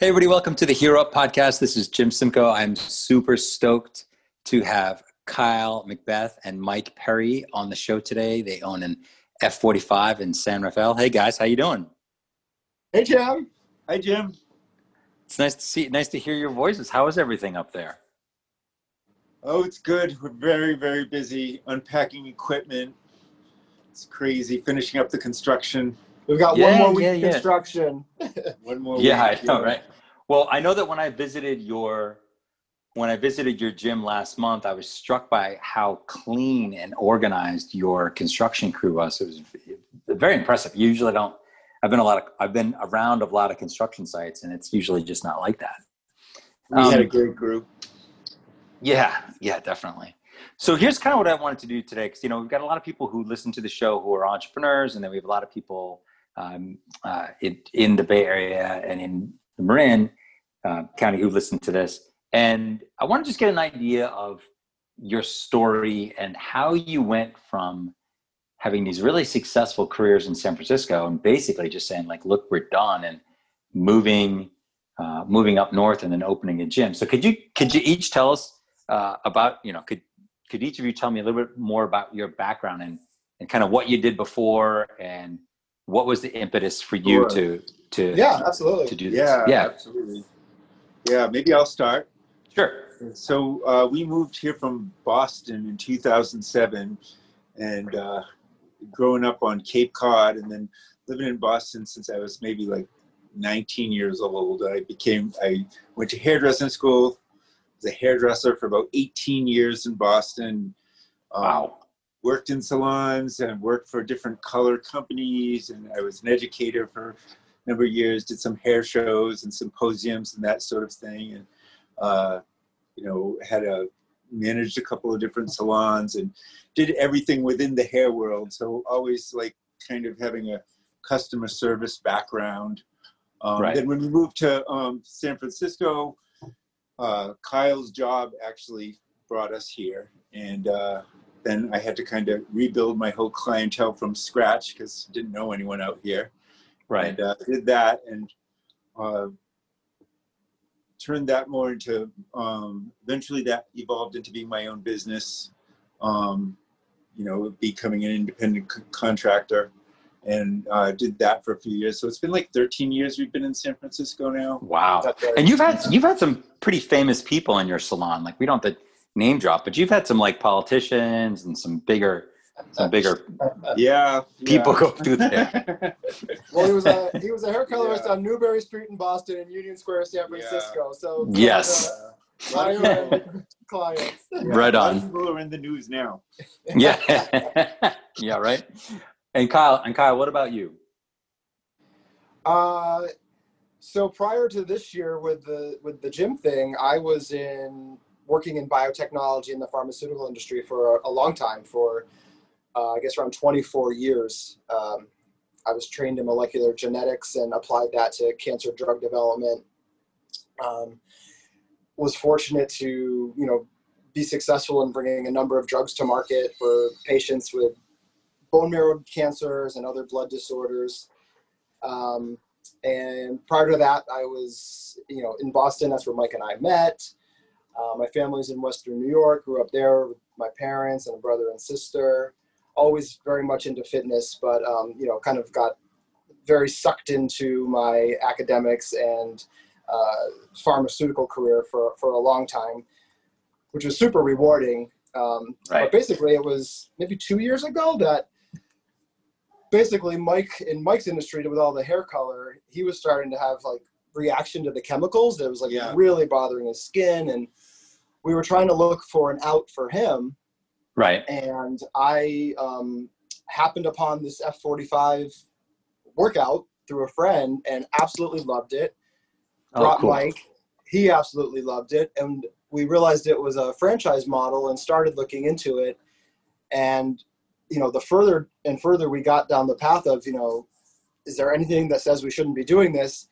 Hey, everybody, welcome to the Hero Up podcast. This is Jim Simcoe. I'm super stoked to have Kyle MacBeth and Mike Perry on the show today. They own an F45 in San Rafael. Hey, guys, how you doing? Hey, Jim. Hi, Jim. It's nice to see, nice to hear your voices. How is everything up there? Oh, it's good. We're very, very busy unpacking equipment. It's crazy finishing up the construction. We've got Yeah, one more week yeah, of yeah. construction. One more. Yeah, I week, know, right? Well, I know that when I visited your when I visited your gym last month, I was struck by how clean and organized your construction crew was. It was very impressive. You usually don't. I've been a lot of. I've been around a lot of construction sites, and it's usually just not like that. We had a Um, great group. Yeah, yeah, definitely. So here's kind of what I wanted to do today, because you know we've got a lot of people who listen to the show who are entrepreneurs, and then we have a lot of people um, uh, in, in the Bay Area and in the Marin uh, County who've listened to this. And I want to just get an idea of your story and how you went from having these really successful careers in San Francisco and basically just saying like, "Look, we're done," and moving uh, moving up north and then opening a gym. So could you could you each tell us uh, about you know could could each of you tell me a little bit more about your background and and kind of what you did before and what was the impetus for you Sure. to to Yeah, absolutely. to do this? Yeah, yeah, absolutely. Yeah, maybe I'll start. sure. So uh, we moved here from Boston in 2007, and uh, growing up on Cape Cod, and then living in Boston since I was maybe like 19 years old. I became I went to hairdressing school. Was a hairdresser for about 18 years in Boston. Um, Wow. Worked in salons and worked for different color companies and i was an educator for a number of years did some hair shows and symposiums and that sort of thing and uh, you know had a managed a couple of different salons and did everything within the hair world so always like kind of having a customer service background um, Right. then when we moved to um, san francisco uh, kyle's job actually brought us here and uh, then I had to kind of rebuild my whole clientele from scratch because didn't know anyone out here. Right. And uh, did that and uh, turned that more into. Um, eventually, that evolved into being my own business. Um, you know, becoming an independent c- contractor, and uh, did that for a few years. So it's been like 13 years we've been in San Francisco now. Wow. And you've had you've had some pretty famous people in your salon. Like we don't to name drop, but you've had some like politicians and some bigger some bigger Yeah, people yeah. go through there. well, he was a he was a hair colorist Yeah. on Newbury Street in Boston and Union Square, San Yeah. Francisco. So Yes. Uh, clients. Right a lot of on. People are in the news now. yeah. yeah, right. And Kyle, and Kyle, what about you? Uh, so prior to this year with the with the gym thing, I was in working in biotechnology in the pharmaceutical industry for a, long time, for uh, I guess around 24 years. Um, I was trained in molecular genetics and applied that to cancer drug development. Um, was fortunate to you know be successful in bringing a number of drugs to market for patients with bone marrow cancers and other blood disorders. Um, and prior to that, I was, you know, in Boston. That's where Mike and I met. Uh, my family's in Western New York. Grew up there with my parents and a brother and sister. Always very much into fitness, but um, you know, kind of got very sucked into my academics and uh, pharmaceutical career for for a long time, which was super rewarding. Um, Right. But basically, it was maybe two years ago that basically Mike in Mike's industry with all the hair color, he was starting to have like reaction to the chemicals that was like Yeah. really bothering his skin, and we were trying to look for an out for him. Right. And I um, happened upon this F45 workout through a friend and absolutely loved it. Oh, Brought cool. Mike, he absolutely loved it, and we realized it was a franchise model and started looking into it. And you know, the further and further we got down the path of, you know, is there anything that says we shouldn't be doing this?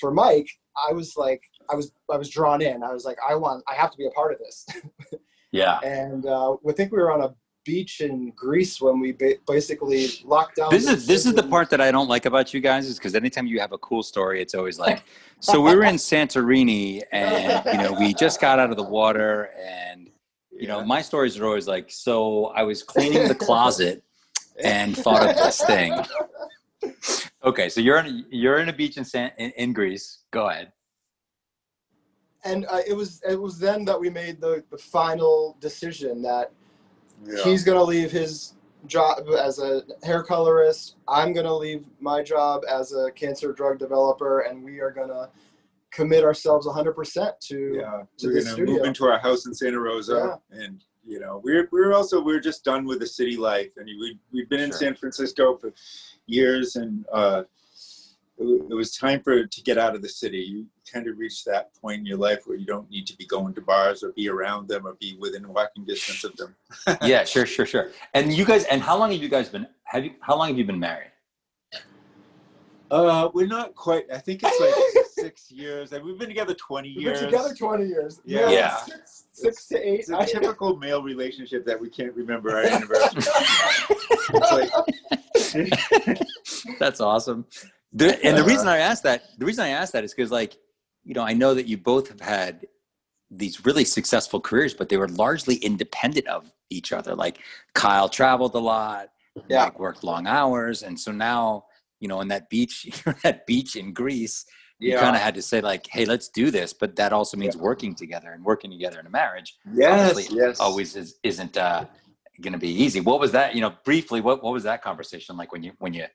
For Mike, I was like, I was, I was drawn in. I was like, I want, I have to be a part of this. Yeah. and uh, I think we were on a beach in Greece when we ba- basically locked down. This is this is the part that I don't like about you guys is because anytime you have a cool story, it's always like, so we were in Santorini and you know we just got out of the water and you know my stories are always like, so I was cleaning the closet and thought of this thing. Okay, so you're in you're in a beach in San in, in Greece. Go ahead. And uh, it was it was then that we made the, the final decision that Yeah. he's going to leave his job as a hair colorist. I'm going to leave my job as a cancer drug developer, and we are going to commit ourselves 100% to. yeah, to we're gonna studio. move into our house in Santa Rosa, and you know, we're we're also we're just done with the city life, and we we've been in Sure. San Francisco for years, and uh, it, was time for to get out of the city. You kind of reach that point in your life where you don't need to be going to bars or be around them or be within walking distance of them. Yeah, sure, sure, sure. And you guys, and how long have you guys been? Have you? How long have you been married? Uh, we're not quite. I think it's like six years. and We've been together twenty We've years. been together 20 years. Yeah. Yeah. Six, six to eight. It's a typical male relationship that we can't remember our anniversary. It's like, That's awesome. The, and the reason I asked that, the reason I asked that is because, like, you know, I know that you both have had these really successful careers, but they were largely independent of each other. Like Kyle traveled a lot, Yeah. like worked long hours, and so now, you know, in that beach, that beach in Greece, you yeah. kind of had to say like, "Hey, let's do this," but that also means working together and working together in a marriage. yes, obviously yes. Always is, isn't uh, going to be easy. What was that? You know, briefly, what what was that conversation like when you when you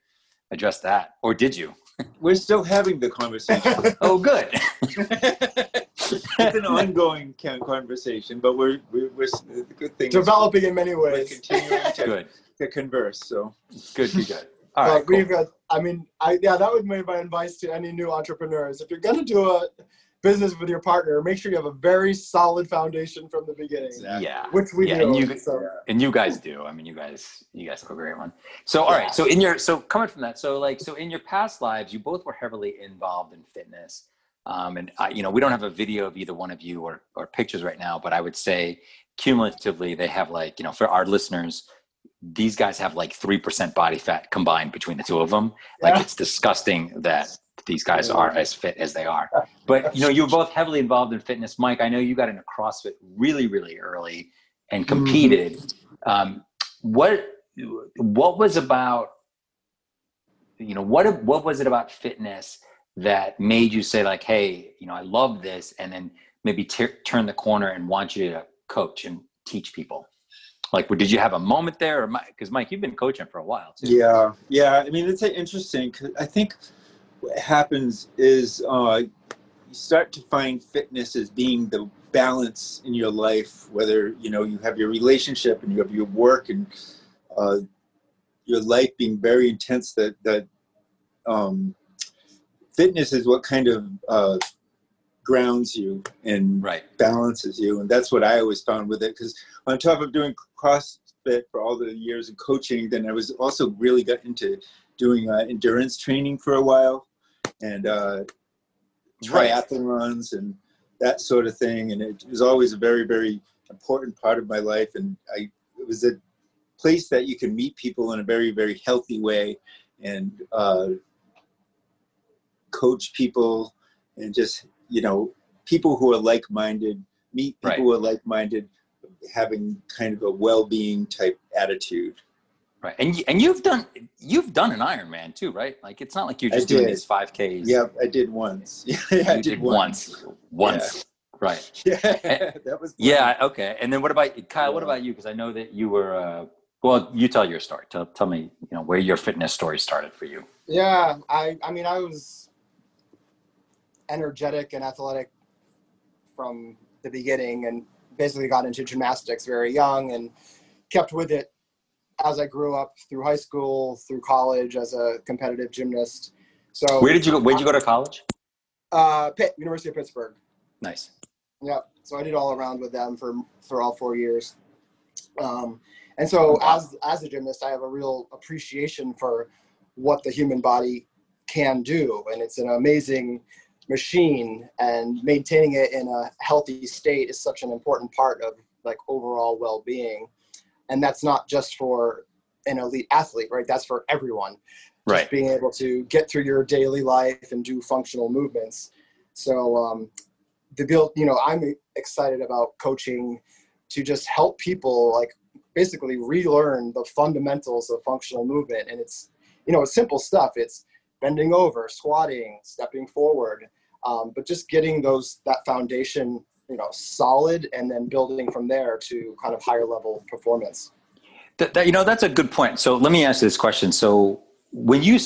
addressed that, or did you? We're still having the conversation. Oh, good. it's an ongoing conversation, but we're we're, we're the good thing. Developing in many We're ways. continuing to, good. to converse. So Good. Good. Good. All But right. Cool. we've got, I mean, I yeah, that would be my advice to any new entrepreneurs. If you're going to do a business with your partner, make sure you have a very solid foundation from the beginning, Yeah. which we Yeah, do. and you- so. and you guys do i mean you guys you guys have a great one so all right so in your so coming from that so like so in your past lives you both were heavily involved in fitness um, and I, you know we don't have a video of either one of you or or pictures right now but i would say cumulatively they have like you know for our listeners these guys have like 3% body fat combined between the two of them like Yeah. it's disgusting that these guys are as fit as they are. But you know you're both heavily involved in fitness. Mike i know you got into crossfit really really early and competed. Um, what what was about you know what what was it about fitness that made you say like hey you know i love this and then maybe t- turn the corner and want you to coach and teach people? Like did you have a moment there? Or because mike you've been coaching for a while too. Yeah, yeah. I mean, it's interesting. 'cause I think what happens is uh, you start to find fitness as being the balance in your life. Whether you know you have your relationship and you have your work and uh, your life being very intense. That that um, fitness is what kind of uh, grounds you and right balances you and that's what i always found with it because on top of doing crossfit for all the years of coaching then i was also really got into doing uh, endurance training for a while and uh, Right. triathlon runs and that sort of thing and it was always a very very important part of my life and i it was a place that you can meet people in a very very healthy way and uh, coach people and just you know people who are like-minded meet people Right. who are like-minded having kind of a well-being type attitude right and you, and you've done you've done an ironman too right like it's not like you're just doing did. these 5ks yeah i did once yeah i you did, once, once right yeah that was Yeah. Okay. And then what about Kyle? What about you? Because I know that you were. Uh, well, you tell your story. Tell tell me, you know, where your fitness story started for you. Yeah, I, I mean, I was energetic and athletic from the beginning and basically got into gymnastics very young and kept with it as I grew up through high school, through college as a competitive gymnast. So, Where did you go? Where did you go to college? uh, Pitt, University of Pittsburgh. Nice. Yeah, so I did all around with them for for all four years, um, and so as as a gymnast, I have a real appreciation for what the human body can do, and it's an amazing machine. And maintaining it in a healthy state is such an important part of like overall well being. And that's not just for an elite athlete, right? That's for everyone. Just Right. being able to get through your daily life and do functional movements. So um, the build, you know, I'm excited about coaching to just help people like basically relearn the fundamentals of functional movement, and it's you know it's simple stuff. It's bending over, squatting, stepping forward, um, but just getting those that foundation you know solid and then building from there to kind of higher level performance That, that, you know, that's a good point. So let me ask you this question. So when you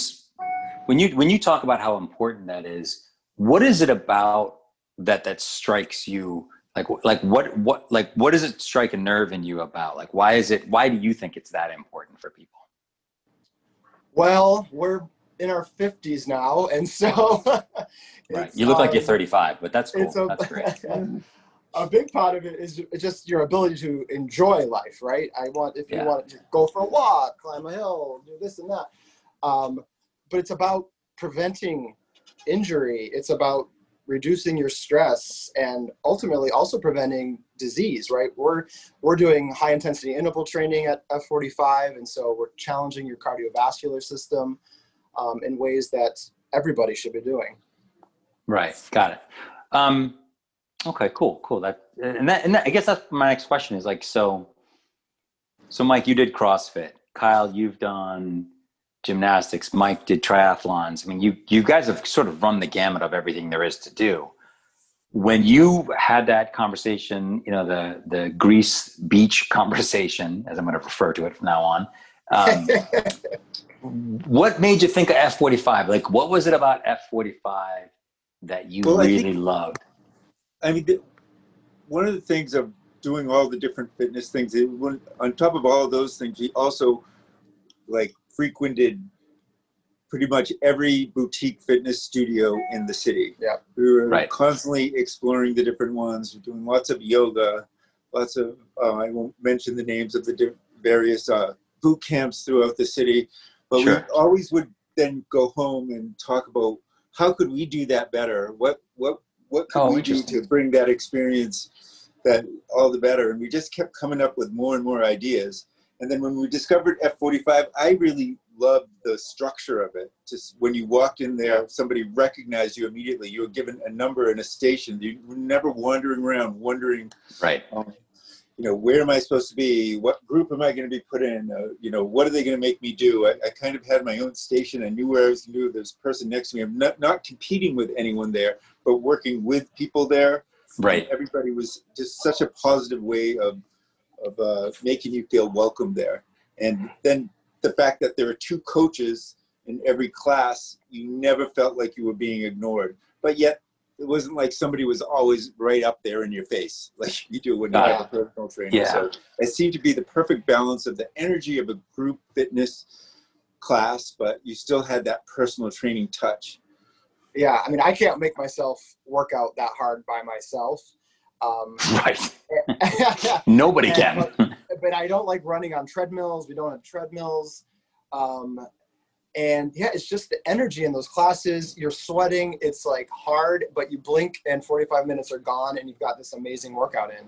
when you when you talk about how important that is, what is it about that that strikes you? Like like what what like what does it strike a nerve in you about? Like why is it why do you think it's that important for people? well we're in our 50s now and so Right. You look like you're um, 35, but that's cool. a, That's great. a big part of it is just your ability to enjoy life, right? I want if you Yeah. want to go for a walk, climb a hill, do this and that. Um, but it's about preventing injury. It's about reducing your stress and ultimately also preventing disease, right? We're we're doing high intensity interval training at F45, and so we're challenging your cardiovascular system um, in ways that everybody should be doing. Right. Got it. Um, okay. Cool. Cool. That and that and that, I guess that's my next question is like so. So Mike, you did CrossFit. Kyle, you've done gymnastics. Mike did triathlons. I mean, you you guys have sort of run the gamut of everything there is to do. When you had that conversation, you know the the Greece beach conversation, as I'm going to refer to it from now on. Um, what made you think of F45? Like, what was it about F45 that you Well, really think- loved? I mean, the, one of the things of doing all the different fitness things, it, when, on top of all of those things, he also like frequented pretty much every boutique fitness studio in the city. Yeah. We were Right. constantly exploring the different ones, We're doing lots of yoga, lots of, uh, I won't mention the names of the di- various uh, boot camps throughout the city, but Sure. we always would then go home and talk about how could we do that better? What, what, what could Oh, we do to bring that experience that all the better? And we just kept coming up with more and more ideas. And then when we discovered F45, I really loved the structure of it. Just when you walked in there, somebody recognized you immediately. You were given a number and a station. You were never wandering around, wondering, Right. um, you know, where am I supposed to be? What group am I going to be put in? Uh, you know, what are they going to make me do? I, I kind of had my own station. I knew where I was going to do. There's a person next to me. I'm not, not competing with anyone there, but working with people there. Right. Everybody was just such a positive way of of uh, making you feel welcome there. And then the fact that there are two coaches in every class, you never felt like you were being ignored. But yet, it wasn't like somebody was always right up there in your face, like you do when you Got have a personal trainer. Yeah. So it seemed to be the perfect balance of the energy of a group fitness class, but you still had that personal training touch. Yeah, I mean, I can't make myself work out that hard by myself. Um, Right. Nobody Yeah, can. but I don't like running on treadmills. We don't have treadmills. Um, and yeah, it's just the energy in those classes. You're sweating. It's like hard, but you blink and 45 minutes are gone and you've got this amazing workout in.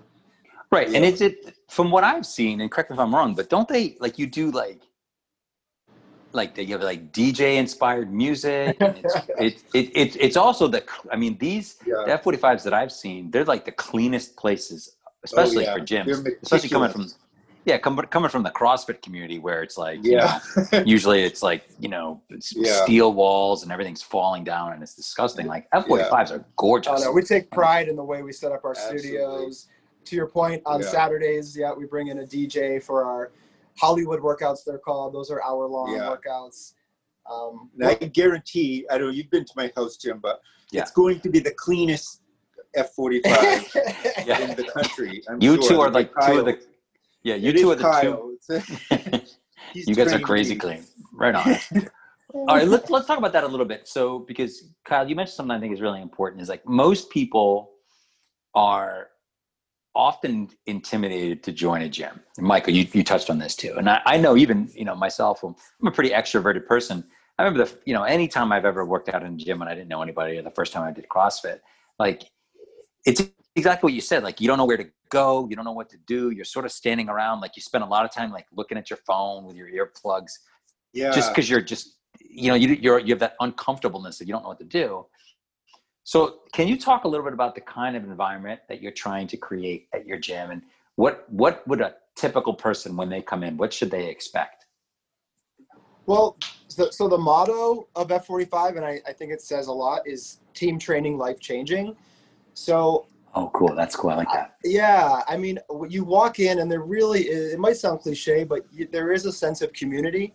Right. And is it from what I've seen, and correct me if I'm wrong, but don't they like you do like like they have like DJ inspired music and it's it, it, it, it's also the I mean these Yeah. the F45s that I've seen, they're like the cleanest places, especially yeah. for gyms. Especially coming from yeah, com- coming from the CrossFit community where it's like you Yeah. know, usually it's like you know it's Yeah. steel walls and everything's falling down and it's disgusting. Like F45s are gorgeous. Oh, no, we take pride in the way we set up our Absolutely. studios. To your point, on. Saturdays, yeah, we bring in a DJ for our Hollywood workouts. They're called. Those are hour long Yeah. workouts. Um, And I guarantee, I know you've been to my house, Jim, but Yeah. it's going to be the cleanest F45 Yeah. in the country. I'm you sure. two are It'll be like two of the yeah you It two are the two Kyle. It's- he's you guys are crazy me. clean. Right on. All right, let's let's talk about that a little bit. So, because Kyle, you mentioned something I think is really important. Is like most people are often intimidated to join a gym. And Michael, you, you touched on this too, and I, I know even you know myself. I'm, a pretty extroverted person. I remember the you know anytime I've ever worked out in a gym and I didn't know anybody, or the first time I did CrossFit, like it's exactly what you said. Like you don't know where to go, you don't know what to do. You're sort of standing around, like you spend a lot of time like looking at your phone with your earplugs, Yeah. just because you're just you know you you're you have that uncomfortableness that you don't know what to do. So, can you talk a little bit about the kind of environment that you're trying to create at your gym, and what what would a typical person when they come in, what should they expect? Well, so, so the motto of F45, and I, I think it says a lot, is team training, life changing. So Oh, cool. That's cool. I like that. Yeah, I mean, you walk in and there really is, it might sound cliche, but you, there is a sense of community.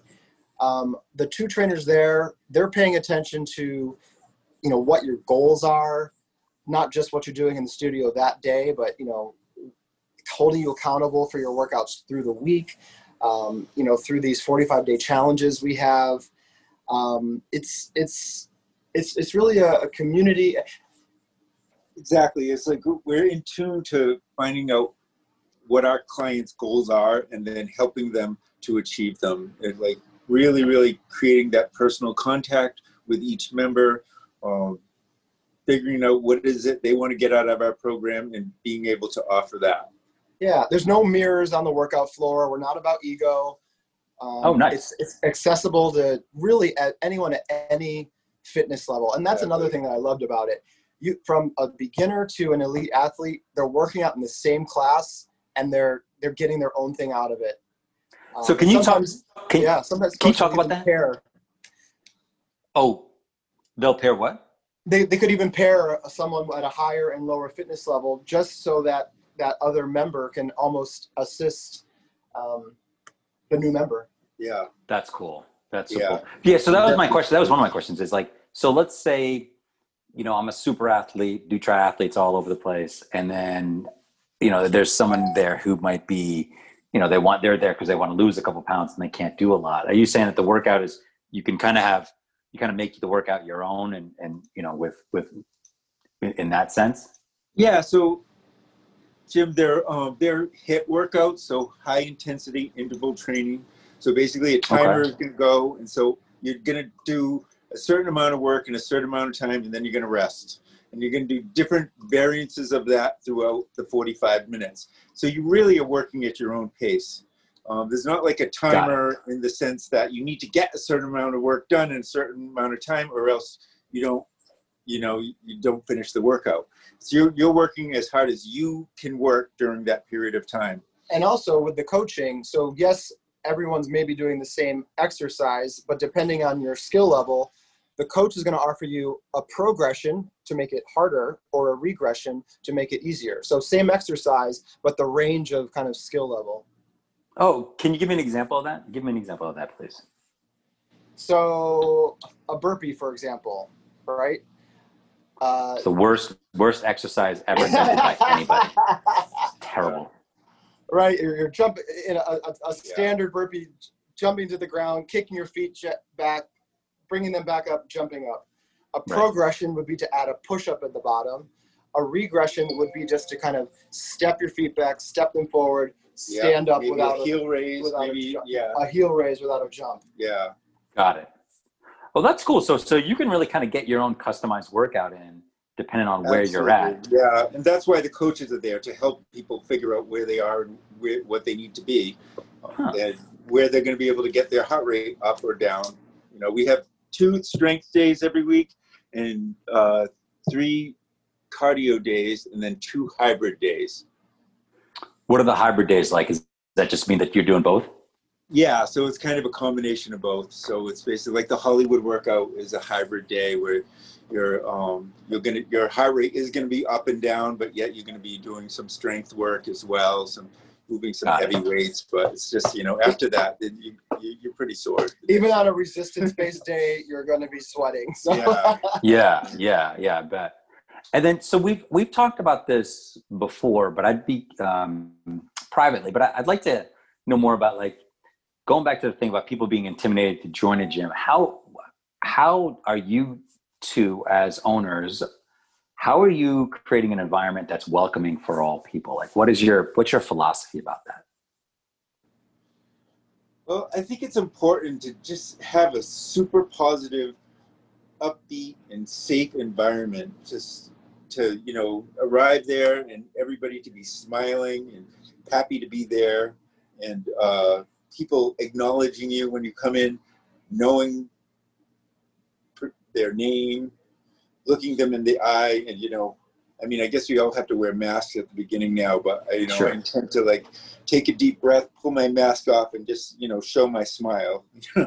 Um, the two trainers there, they're paying attention to, you know, what your goals are, not just what you're doing in the studio that day, but, you know, holding you accountable for your workouts through the week, um, you know, through these 45 day challenges we have. Um, it's, it's, it's, it's really a, a community exactly it's like we're in tune to finding out what our clients goals are and then helping them to achieve them and like really really creating that personal contact with each member um, figuring out what is it they want to get out of our program and being able to offer that Yeah, there's no mirrors on the workout floor. We're not about ego. Um, Oh, nice. It's, it's accessible to really at anyone at any fitness level, and that's another thing that I loved about it. You from a beginner to an elite athlete, they're working out in the same class, and they're they're getting their own thing out of it. Um, So, can you talk? Can, Yeah, sometimes can you talk about that? Pair, Oh, they'll pair what? they they could even pair someone at a higher and lower fitness level just so that that other member can almost assist um, the new member. yeah That's cool. That's so Yeah. cool. Yeah. So that was my question. That was one of my questions. Is like, so let's say, you know, I'm a super athlete, do triathletes all over the place, and then, you know, there's someone there who might be, you know, they want they're there because they want to lose a couple pounds and they can't do a lot. Are you saying that the workout is you can kind of have you kind of make the workout your own and and you know with with in that sense? Yeah, so Jim, they're um, they're HIIT workouts, so high intensity interval training. So basically, a timer Okay. is going to go, and so you're going to do a certain amount of work in a certain amount of time, and then you're going to rest, and you're going to do different variances of that throughout the 45 minutes. So you really are working at your own pace. Um, there's not like a timer in the sense that you need to get a certain amount of work done in a certain amount of time, or else you don't, you know, you don't finish the workout. So you're, you're working as hard as you can work during that period of time. and also with the coaching so yes everyone's maybe doing the same exercise but depending on your skill level the coach is going to offer you a progression to make it harder or a regression to make it easier so same exercise but the range of kind of skill level Oh, can you give me an example of that? Give me an example of that, please. so a burpee for example right uh, It's the worst worst exercise ever done by anybody. Terrible. right you're, you're jumping in a, a, a standard burpee jumping to the ground kicking your feet jet back bringing them back up jumping up a Right. progression would be to add a push-up at the bottom a regression would be just to kind of step your feet back step them forward stand up without a heel raise, without a jump. yeah, a heel raise without a jump yeah, Got it. Well, that's cool. So, so you can really kind of get your own customized workout in, depending on where you're at. Yeah, and that's why the coaches are there to help people figure out where they are and where, what they need to be, Huh. and where they're going to be able to get their heart rate up or down. You know, we have two strength days every week and uh, three cardio days, and then two hybrid days. What are the hybrid days like? Is that just mean that you're doing both? Yeah, so it's kind of a combination of both. So it's basically like the Hollywood workout is a hybrid day where your um you're gonna your heart rate is gonna be up and down, but yet you're gonna be doing some strength work as well, some moving some Got it. heavy weights. But it's just you know after that then you, you you're pretty sore. even on a resistance-based day you're going to be sweating so Yeah. Yeah, yeah, yeah. I bet. And then, so we've we've talked about this before, but I'd be um, privately. But I, I'd like to know more about like going back to the thing about people being intimidated to join a gym. How how are you two as owners? How are you creating an environment that's welcoming for all people? Like, what is your what's your philosophy about that? Well, I think it's important to just have a super positive, upbeat, and safe environment just to you know arrive there and everybody to be smiling and happy to be there and uh, people acknowledging you when you come in knowing their name looking them in the eye and you know i mean i guess we all have to wear masks at the beginning now but I, you know Sure. i intend to like take a deep breath pull my mask off and just you know show my smile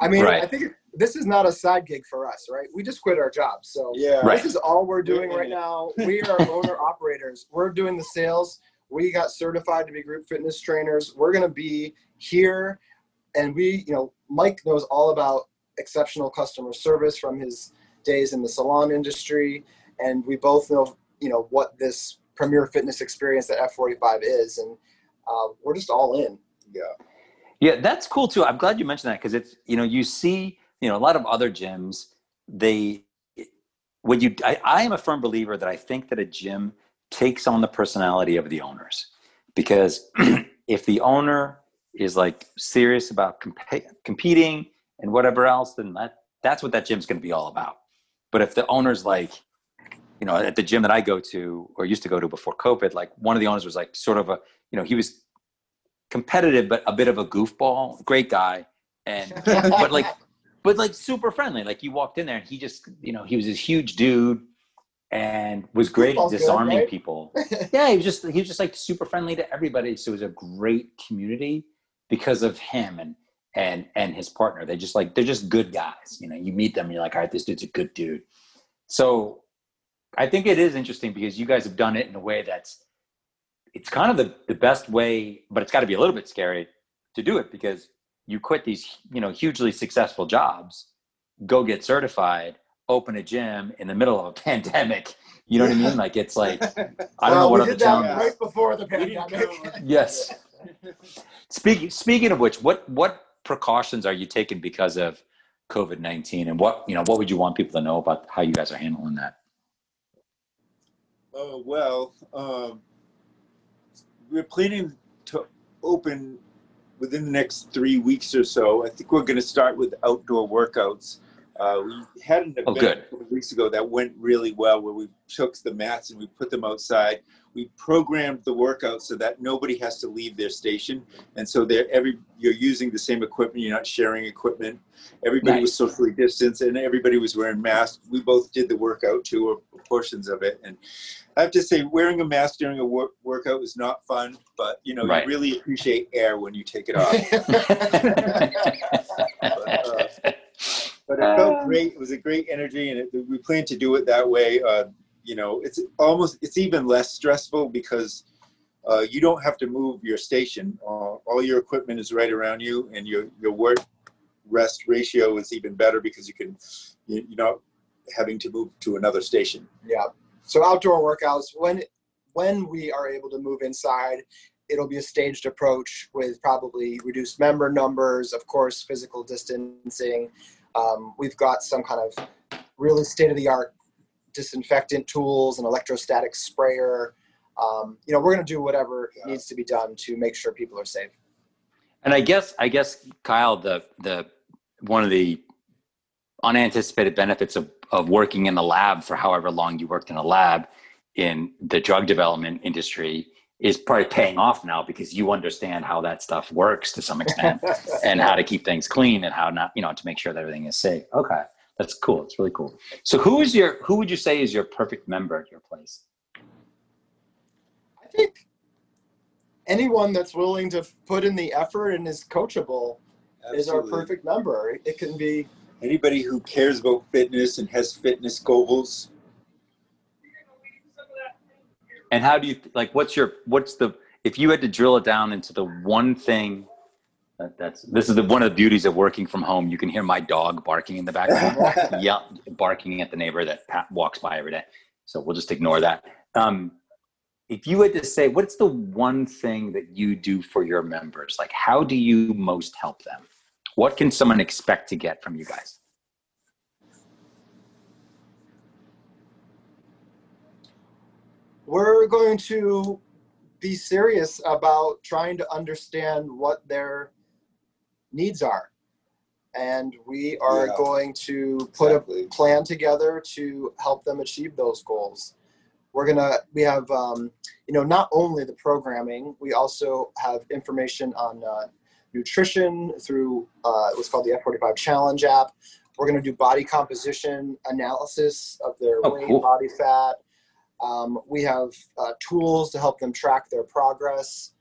I mean, Right. I think this is not a side gig for us, right? We just quit our jobs, so yeah Right. this is all we're doing We're right in now. We are owner operators. We're doing the sales. We got certified to be group fitness trainers. We're gonna be here, and we, you know, Mike knows all about exceptional customer service from his days in the salon industry, and we both know, you know, what this premier fitness experience that F45 is, and uh, we're just all in. yeah Yeah, that's cool too. I'm glad you mentioned that because it's you know you see you know a lot of other gyms they when you I, I am a firm believer that I think that a gym takes on the personality of the owners because if the owner is like serious about comp- competing and whatever else then that that's what that gym's going to be all about. But if the owner's like you know at the gym that I go to or used to go to before COVID like one of the owners was like sort of a you know he was competitive but a bit of a goofball great guy and but like but like super friendly. Like you walked in there and he just you know he was this huge dude and was great at Goofball's good, disarming right? people. Yeah he was just he was just like super friendly to everybody. So it was a great community because of him and and and his partner. They just like they're just good guys you know? You meet them and you're like all right this dude's a good dude. So i think it is interesting because you guys have done it in a way that's it's kind of the, the best way but it's got to be a little bit scary to do it because you quit these you know hugely successful jobs go get certified open a gym in the middle of a pandemic. You know what i mean? Like it's like i don't know what we other did that challenges right before the pandemic. yes. Speaking speaking of which what what precautions are you taking because of covid-19 and what you know what would you want people to know about how you guys are handling that? Oh well, um, we're planning to open within the next three weeks or so. I think we're going to start with outdoor workouts. Uh, we had an event Oh, a couple of weeks ago that went really well, where we took the mats and we put them outside. We programmed the workout so that nobody has to leave their station, and so they're every you're using the same equipment. You're not sharing equipment. Everybody was socially distanced, and everybody was wearing masks. We both did the workout too, or portions of it, and I have to say, wearing a mask during a work, workout is not fun, but you know, Right. you really appreciate air when you take it off. but it felt great. It was a great energy, and it, we plan to do it that way. Uh, you know, it's almost it's even less stressful because uh, you don't have to move your station. Uh, all your equipment is right around you, and your your work rest ratio is even better because you can you- you're not having to move to another station. Yeah. So outdoor workouts when when we are able to move inside, it'll be a staged approach with probably reduced member numbers, of course, physical distancing. Um, we've got some kind of really state of the art disinfectant tools, and electrostatic sprayer. Um, you know, we're going to do whatever Yeah. needs to be done to make sure people are safe. And I guess I guess Kyle, the the one of the unanticipated benefits of of working in the lab for however long you worked in a lab in the drug development industry is probably paying off now because you understand how that stuff works to some extent and how to keep things clean and how not you know to make sure that everything is safe. Okay, that's cool. It's really cool. So who is your who would you say is your perfect member at your place? I think anyone that's willing to put in the effort and is coachable is our perfect member. It can be Anybody who cares about fitness and has fitness goals. And how do you like? What's your what's the if you had to drill it down into the one thing that, that's this is the one of the beauties of working from home. You can hear my dog barking in the background, yeah, barking at the neighbor that walks by every day. So we'll just ignore that. Um, if you had to say, what's the one thing that you do for your members? Like, how do you most help them? What can someone expect to get from you guys? we're going to be serious about trying to understand what their needs are. And we are Yeah. going to put Exactly. a plan together to help them achieve those goals. we're gonna we have um, you know not only the programming, we also have information on uh, nutrition through uh, what's called the F45 Challenge app. We're gonna do body composition analysis of their Oh, weight, cool. body fat. Um, we have uh, tools to help them track their progress.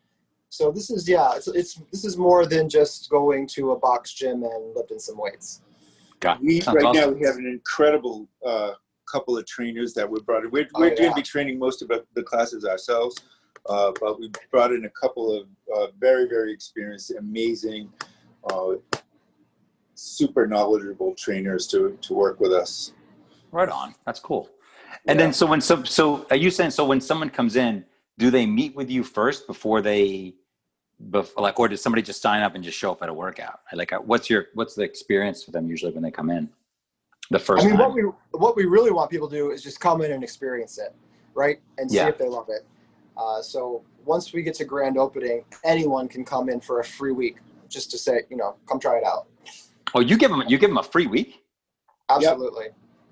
So this is yeah, it's, it's this is more than just going to a box gym and lifting some weights. Got We Sounds right now we have an incredible uh, couple of trainers that we brought in. We're, Oh, we're going yeah. to be training most of the- the classes ourselves, uh, but we brought in a couple of uh, very very experienced, amazing, uh, super knowledgeable trainers to to work with us. Right on. That's cool. And Yeah. then so when so so are you saying so when someone comes in, do they meet with you first before they before, like or does somebody just sign up and just show up at a workout? Like uh, what's your what's the experience for them usually when they come in? The first I mean, time. what we what we really want people to do is just come in and experience it, right, and see Yeah. if they love it. Uh, so once we get to grand opening, anyone can come in for a free week just to say, you know, come try it out. oh, you give them you give them a free week? Absolutely.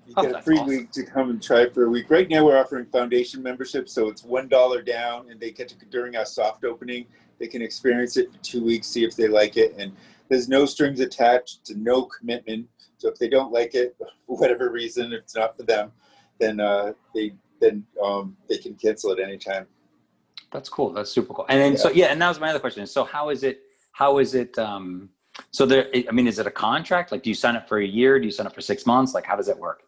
You Oh, get a free awesome. week to come and try for a week. Right now, we're offering foundation membership, so it's one dollar down, and they get to during our soft opening. They can experience it for two weeks, see if they like it, and there's no strings attached to no commitment. So if they don't like it, for whatever reason, if it's not for them, then uh, they then um, they can cancel at any time. That's cool. That's super cool. And then so yeah, and that was my other question. So how is it? How is it? Um, so there. I mean, is it a contract? Like, do you sign up for a year? Do you sign up for six months? Like, how does it work?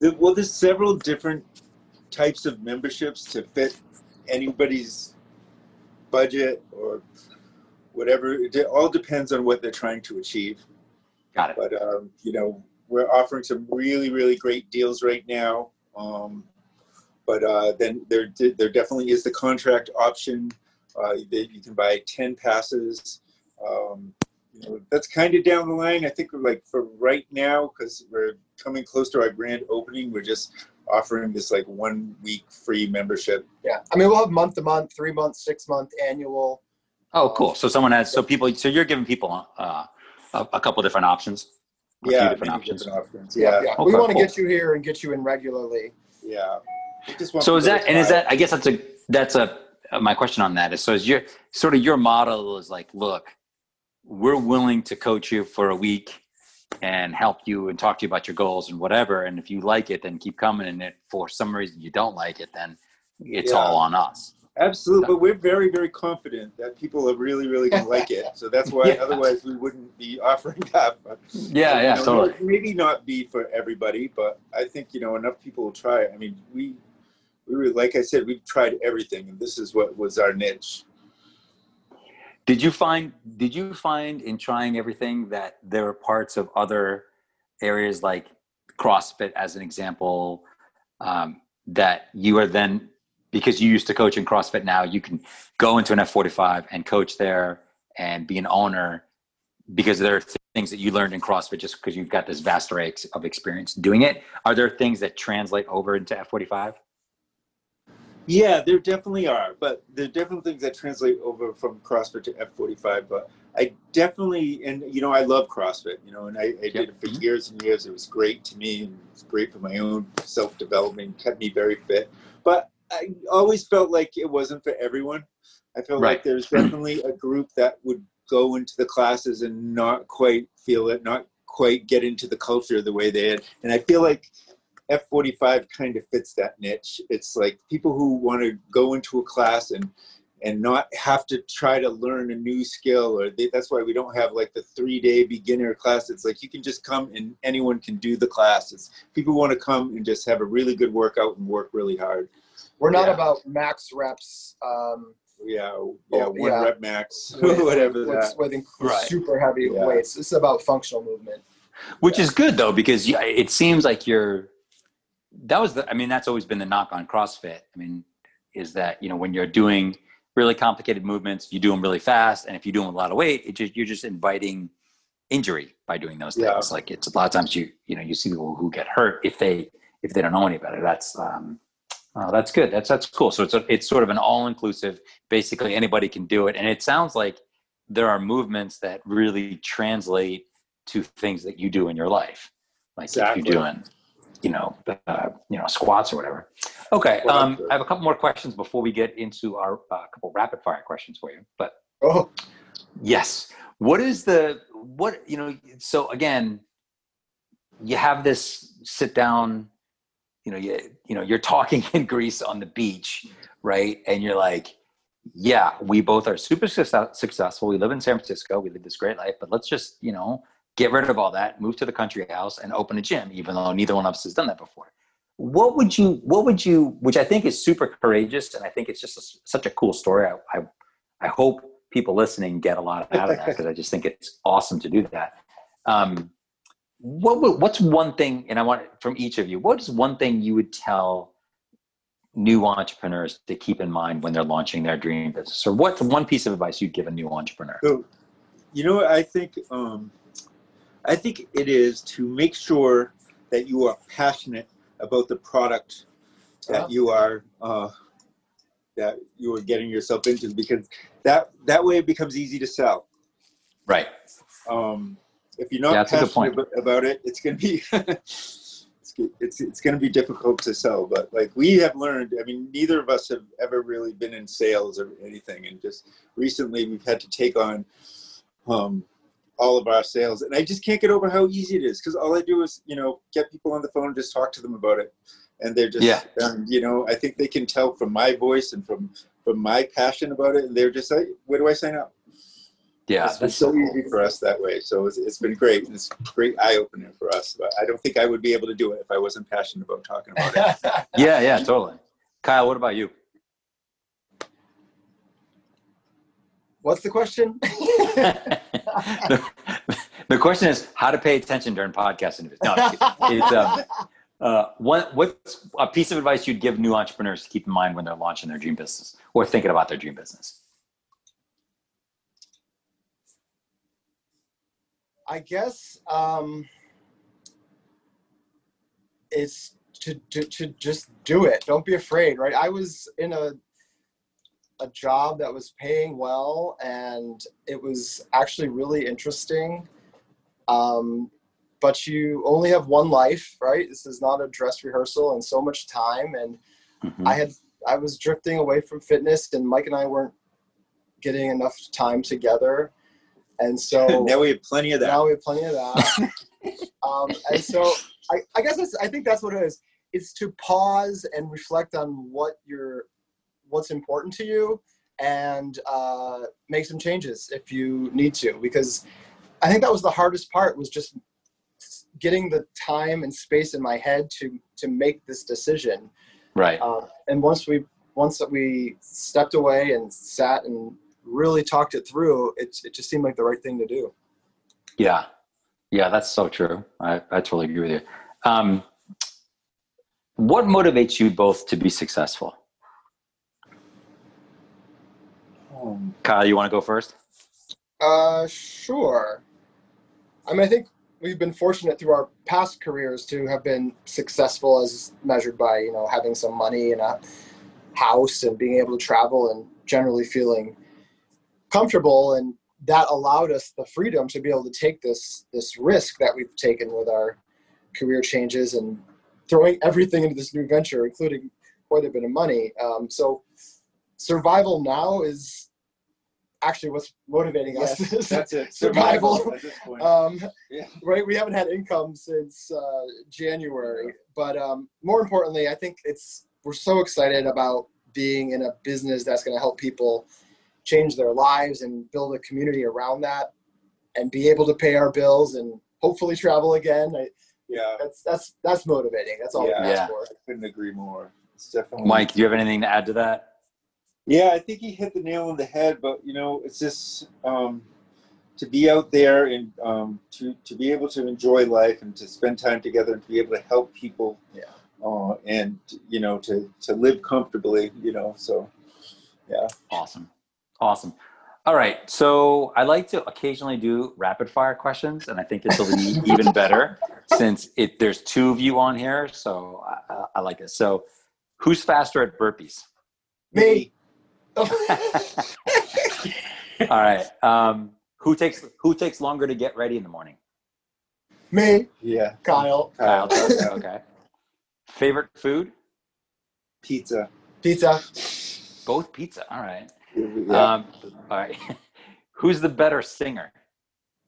Well, there's several different types of memberships to fit anybody's budget or whatever. It all depends on what they're trying to achieve. Got it. But um, you know, we're offering some really, really great deals right now. Um, but uh, then there, there definitely is the contract option. Uh, that you can buy ten passes. Um, you know, that's kind of down the line. I think like for right now, because we're coming close to our grand opening, we're just offering this like one week free membership. Yeah. I mean, we'll have month to month, three month, six month, annual. Oh, cool. So someone has. So people. So you're giving people uh, a, a couple different options. A few yeah, different options. different options. Yeah. Yeah, yeah. Okay, we want to cool. get you here and get you in regularly. yeah. We just want So is that and is that? I guess that's a that's a my question on that is so is your sort of your model is like look, we're willing to coach you for a week and help you and talk to you about your goals and whatever. And if you like it, then keep coming. And if for some reason you don't like it, then it's Yeah. all on us. Absolutely, but we're very, very confident that people are really, really going to like it. So that's why, Yeah. otherwise, we wouldn't be offering that. But, Yeah, yeah, know, totally. Maybe not be for everybody, but I think you know enough people will try. it. I mean, we, we were like I said, we've tried everything, and this is what was our niche. Did you find did you find in trying everything that there were parts of other areas like CrossFit as an example um, that you are then because you used to coach in CrossFit now you can go into an F45 and coach there and be an owner because there are things that you learned in CrossFit just because you've got this vast array of experience doing it. Are there things that translate over into F45? Yeah, there definitely are, but there are definitely things that translate over from CrossFit to F45. But I definitely, and you know, I love CrossFit, you know, and I, I did it for Mhm. years and years. It was great to me, and it was great for my own self development, kept me very fit. But I always felt like it wasn't for everyone. I felt Right. like there's definitely a group that would go into the classes and not quite feel it, not quite get into the culture the way they had. And I feel like F45 kind of fits that niche. It's like people who want to go into a class and and not have to try to learn a new skill or they, that's why we don't have like the three day beginner class it's like you can just come and anyone can do the class it's people want to come and just have a really good workout and work really hard We're not Yeah. about max reps. Um, yeah yeah Oh, one yeah. rep max with, whatever with, that with Right. super heavy Yeah. weights. It's about functional movement. which is good though because you, it seems like you're that was the i mean that's always been the knock on crossfit. I mean is that you know when you're doing really complicated movements you do them really fast and if you do them with a lot of weight it just, you're just inviting injury by doing those things. Yeah. like it's a lot of times you you know you see people who get hurt if they if they don't know any better. That's um oh, that's good. That's that's cool. So it's a, it's sort of an all-inclusive basically anybody can do it. And it sounds like there are movements that really translate to things that you do in your life like Exactly. if you're doing you know, uh, you know, squats or whatever. Okay, um, I have a couple more questions before we get into our uh, couple rapid fire questions for you. But Oh, yes, what is the what you know? So again, you have this sit down. You know, you you know, you're talking in Greece on the beach, right? And you're like, yeah, we both are super success- successful. We live in San Francisco. We live this great life, but let's just you know get rid of all that, move to the country house, and open a gym. Even though neither one of us has done that before what would you what would you which i think is super courageous and i think it's just a, such a cool story I, I, I hope people listening get a lot out of that because i just think it's awesome to do that um, what would, what's one thing and i want from each of you what is one thing you would tell new entrepreneurs to keep in mind when they're launching their dream business or what's one piece of advice you'd give a new entrepreneur So, you know I think? Um, I think it is to make sure that you are passionate about the product that you are uh, that you are getting yourself into, because that that way it becomes easy to sell. right Um, if you're not Yeah, that's a good passionate point. about, it, it's going to be it's, it's it's going to be difficult to sell. But like we have learned, I mean, neither of us have ever really been in sales or anything, and just recently we've had to take on um, all of our sales, and I just can't get over how easy it is because all I do is you know get people on the phone, and just talk to them about it, and they're just Yeah. and you know I think they can tell from my voice and from from my passion about it, and they're just like, where do I sign up? yeah it's been that's so so cool. easy for us that way. So it's, it's been great. and It's great eye opener for us. But I don't think I would be able to do it if I wasn't passionate about talking about it. yeah yeah totally kyle what about you what's the question? the, the question is how to pay attention during podcast interviews. No, it's um, uh, what what's a piece of advice you'd give new entrepreneurs to keep in mind when they're launching their dream business or thinking about their dream business? I guess um, it's to, to to just do it. Don't be afraid, right? I was in a a job that was paying well, and it was actually really interesting. Um, but you only have one life, right? This is not a dress rehearsal, and so much time. And Mhm. I had I was drifting away from fitness, and Mike and I weren't getting enough time together, and so now we have plenty of that. now we have plenty of that. um, and so I, I guess I think that's what it is. It's to pause and reflect on what you're, what's important to you, and uh, make some changes if you need to. Because I think that was the hardest part was just getting the time and space in my head to to make this decision. Right. Um, and once we once that we stepped away and sat and really talked it through, it it just seemed like the right thing to do. Yeah. Yeah, that's so true. I, I totally agree with you. Um, what motivates you both to be successful? Kyle, you want to go first? Uh, sure. I mean, I think we've been fortunate through our past careers to have been successful as measured by, you know, having some money and a house and being able to travel and generally feeling comfortable. And that allowed us the freedom to be able to take this, this risk that we've taken with our career changes and throwing everything into this new venture, including quite a bit of money. Um, so survival now is actually what's motivating us. yes, that's it. Survival. at this point. Um, Yeah. Right, we haven't had income since uh, January, but um, more importantly, I think it's we're so excited about being in a business that's going to help people change their lives and build a community around that, and be able to pay our bills and hopefully travel again. I, yeah, that's that's that's motivating. That's all we can Yeah. ask Yeah. for. I couldn't agree more. It's definitely Mike, do you have anything to add to that? Yeah, I think he hit the nail on the head. But you know, it's just um, to be out there and um, to to be able to enjoy life and to spend time together and to be able to help people. Yeah. Uh, and you know, to to live comfortably. You know, so yeah. Awesome. Awesome. All right. So I like to occasionally do rapid fire questions, and I think this will be even better since it there's two of you on here. So I, I, I like this. So who's faster at burpees? Me. All right. Um, who takes who takes longer to get ready in the morning? Me, Yeah. Kyle. Kyle does. Okay. Favorite food? Pizza. Pizza. Both pizza. All right. Yeah. Um, all right. Who's the better singer?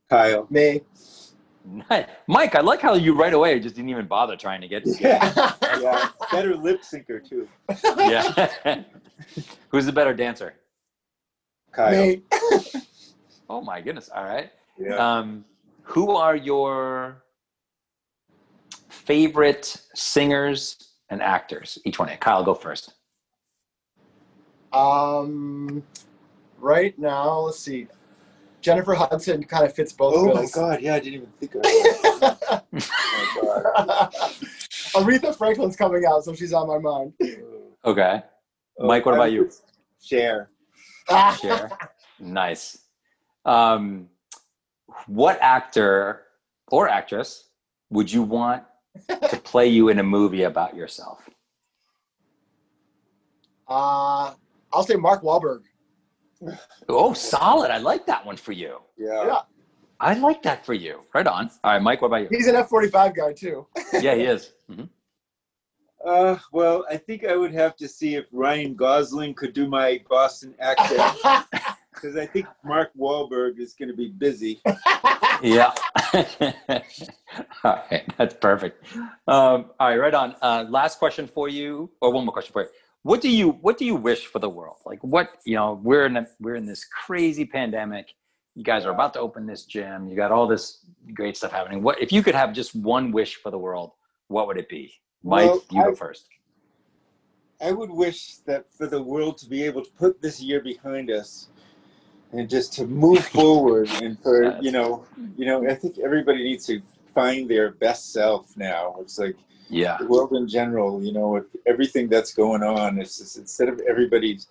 Kyle. Me. Mike, I like how you right away just didn't even bother trying to get. Yeah. yeah. Better lip syncer too. yeah. Who's the better dancer? Kyle. Me. Oh my goodness! All right. Yeah. Um, who are your favorite singers and actors? Each one. Kyle, go first. Um, right now, let's see. Jennifer Hudson kind of fits both oh my god, yeah, I didn't even think of that. oh my god. Aretha Franklin's coming out, so she's on my mind. Okay. Mike, what I about you? Cher. Cher. nice. Um, what actor or actress would you want to play you in a movie about yourself? Uh, I'll say Mark Wahlberg. Oh, solid. I like that one for you. Yeah. Yeah. I like that for you. Right on. All right, Mike, what about you? He's an F45 guy too. Yeah, he is. Mhm. Uh, well, I think I would have to see if Ryan Gosling could do my Boston accent because I think Mark Wahlberg is going to be busy. Yeah. all right, that's perfect. Um, all right, right on. Uh, last question for you, or one more question for you. What do you What do you wish for the world? Like, what you know, we're in a, we're in this crazy pandemic. You guys are about to open this gym. You got all this great stuff happening. What if you could have just one wish for the world? What would it be? Mike, Well, you go first. I would wish that for the world to be able to put this year behind us and just to move forward and for you know you know I think everybody needs to find their best self now. It's like Yeah. the world in general, you know, with everything that's going on, it's just instead of everybody's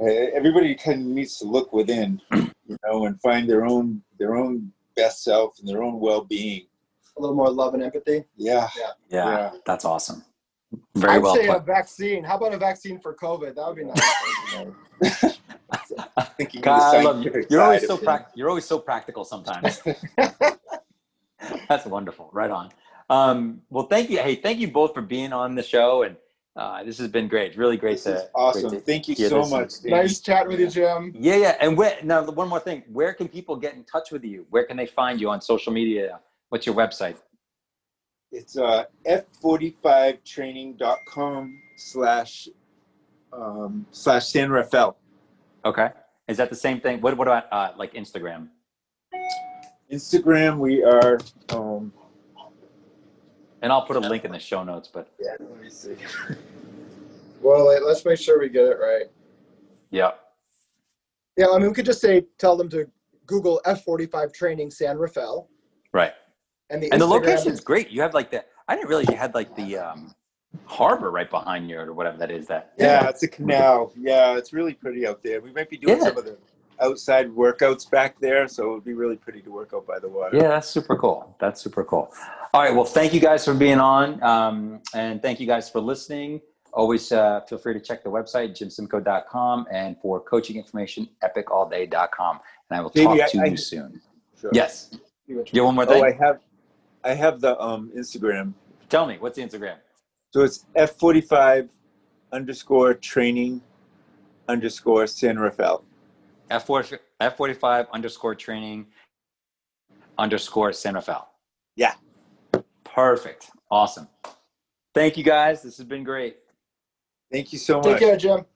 uh, everybody kind of needs to look within, you know, and find their own their own best self and their own well-being. a little more love and empathy. Yeah. Yeah, Yeah. that's awesome. Very I'd well say a vaccine. How about a vaccine for COVID? That would be nice. Thinking of God, I love you. You're always so of things. prac- You're always so practical sometimes. That's wonderful. Right on. Um, well, thank you. Hey, thank you both for being on the show, and uh, this has been great. Really great This to. is awesome. great to Thank you so much. Danny. nice chatting with you, Jim. Yeah, yeah. And where, now, one more thing. Where can people get in touch with you? Where can they find you on social media? What's your website? It's uh, f45training.com slash um, slash San Rafael. Okay. Is that the same thing? What, what about uh, like Instagram? Instagram, we are. Um, And I'll put a link in the show notes. But yeah, let me see. Well, wait, let's make sure we get it right. yeah, Yeah, I mean, we could just say, tell them to Google F45 training San Rafael. right. And the, And the Instagram location's is- great. You have like the. I didn't realize you had like the um, harbor right behind you or whatever that is. That Yeah, it's a canal. Yeah, it's really pretty out there. We might be doing Yeah. some of the outside workouts back there, so it would be really pretty to work out by the water. Yeah, that's super cool. That's super cool. All right. Well, thank you guys for being on. Um, and thank you guys for listening. Always uh, feel free to check the website, jimsimco.com, and for coaching information, epicallday.com. And I will Jamie, talk to I- you I- soon. Sure. Yes. You have one more thing? Oh, I have, I have the um, Instagram. Tell me, what's the Instagram? So it's f45 underscore training underscore San Rafael. F4, F45 underscore training underscore San Rafael. Yeah. Perfect. Awesome. Thank you guys. This has been great. Thank you so much. Take care, Jim.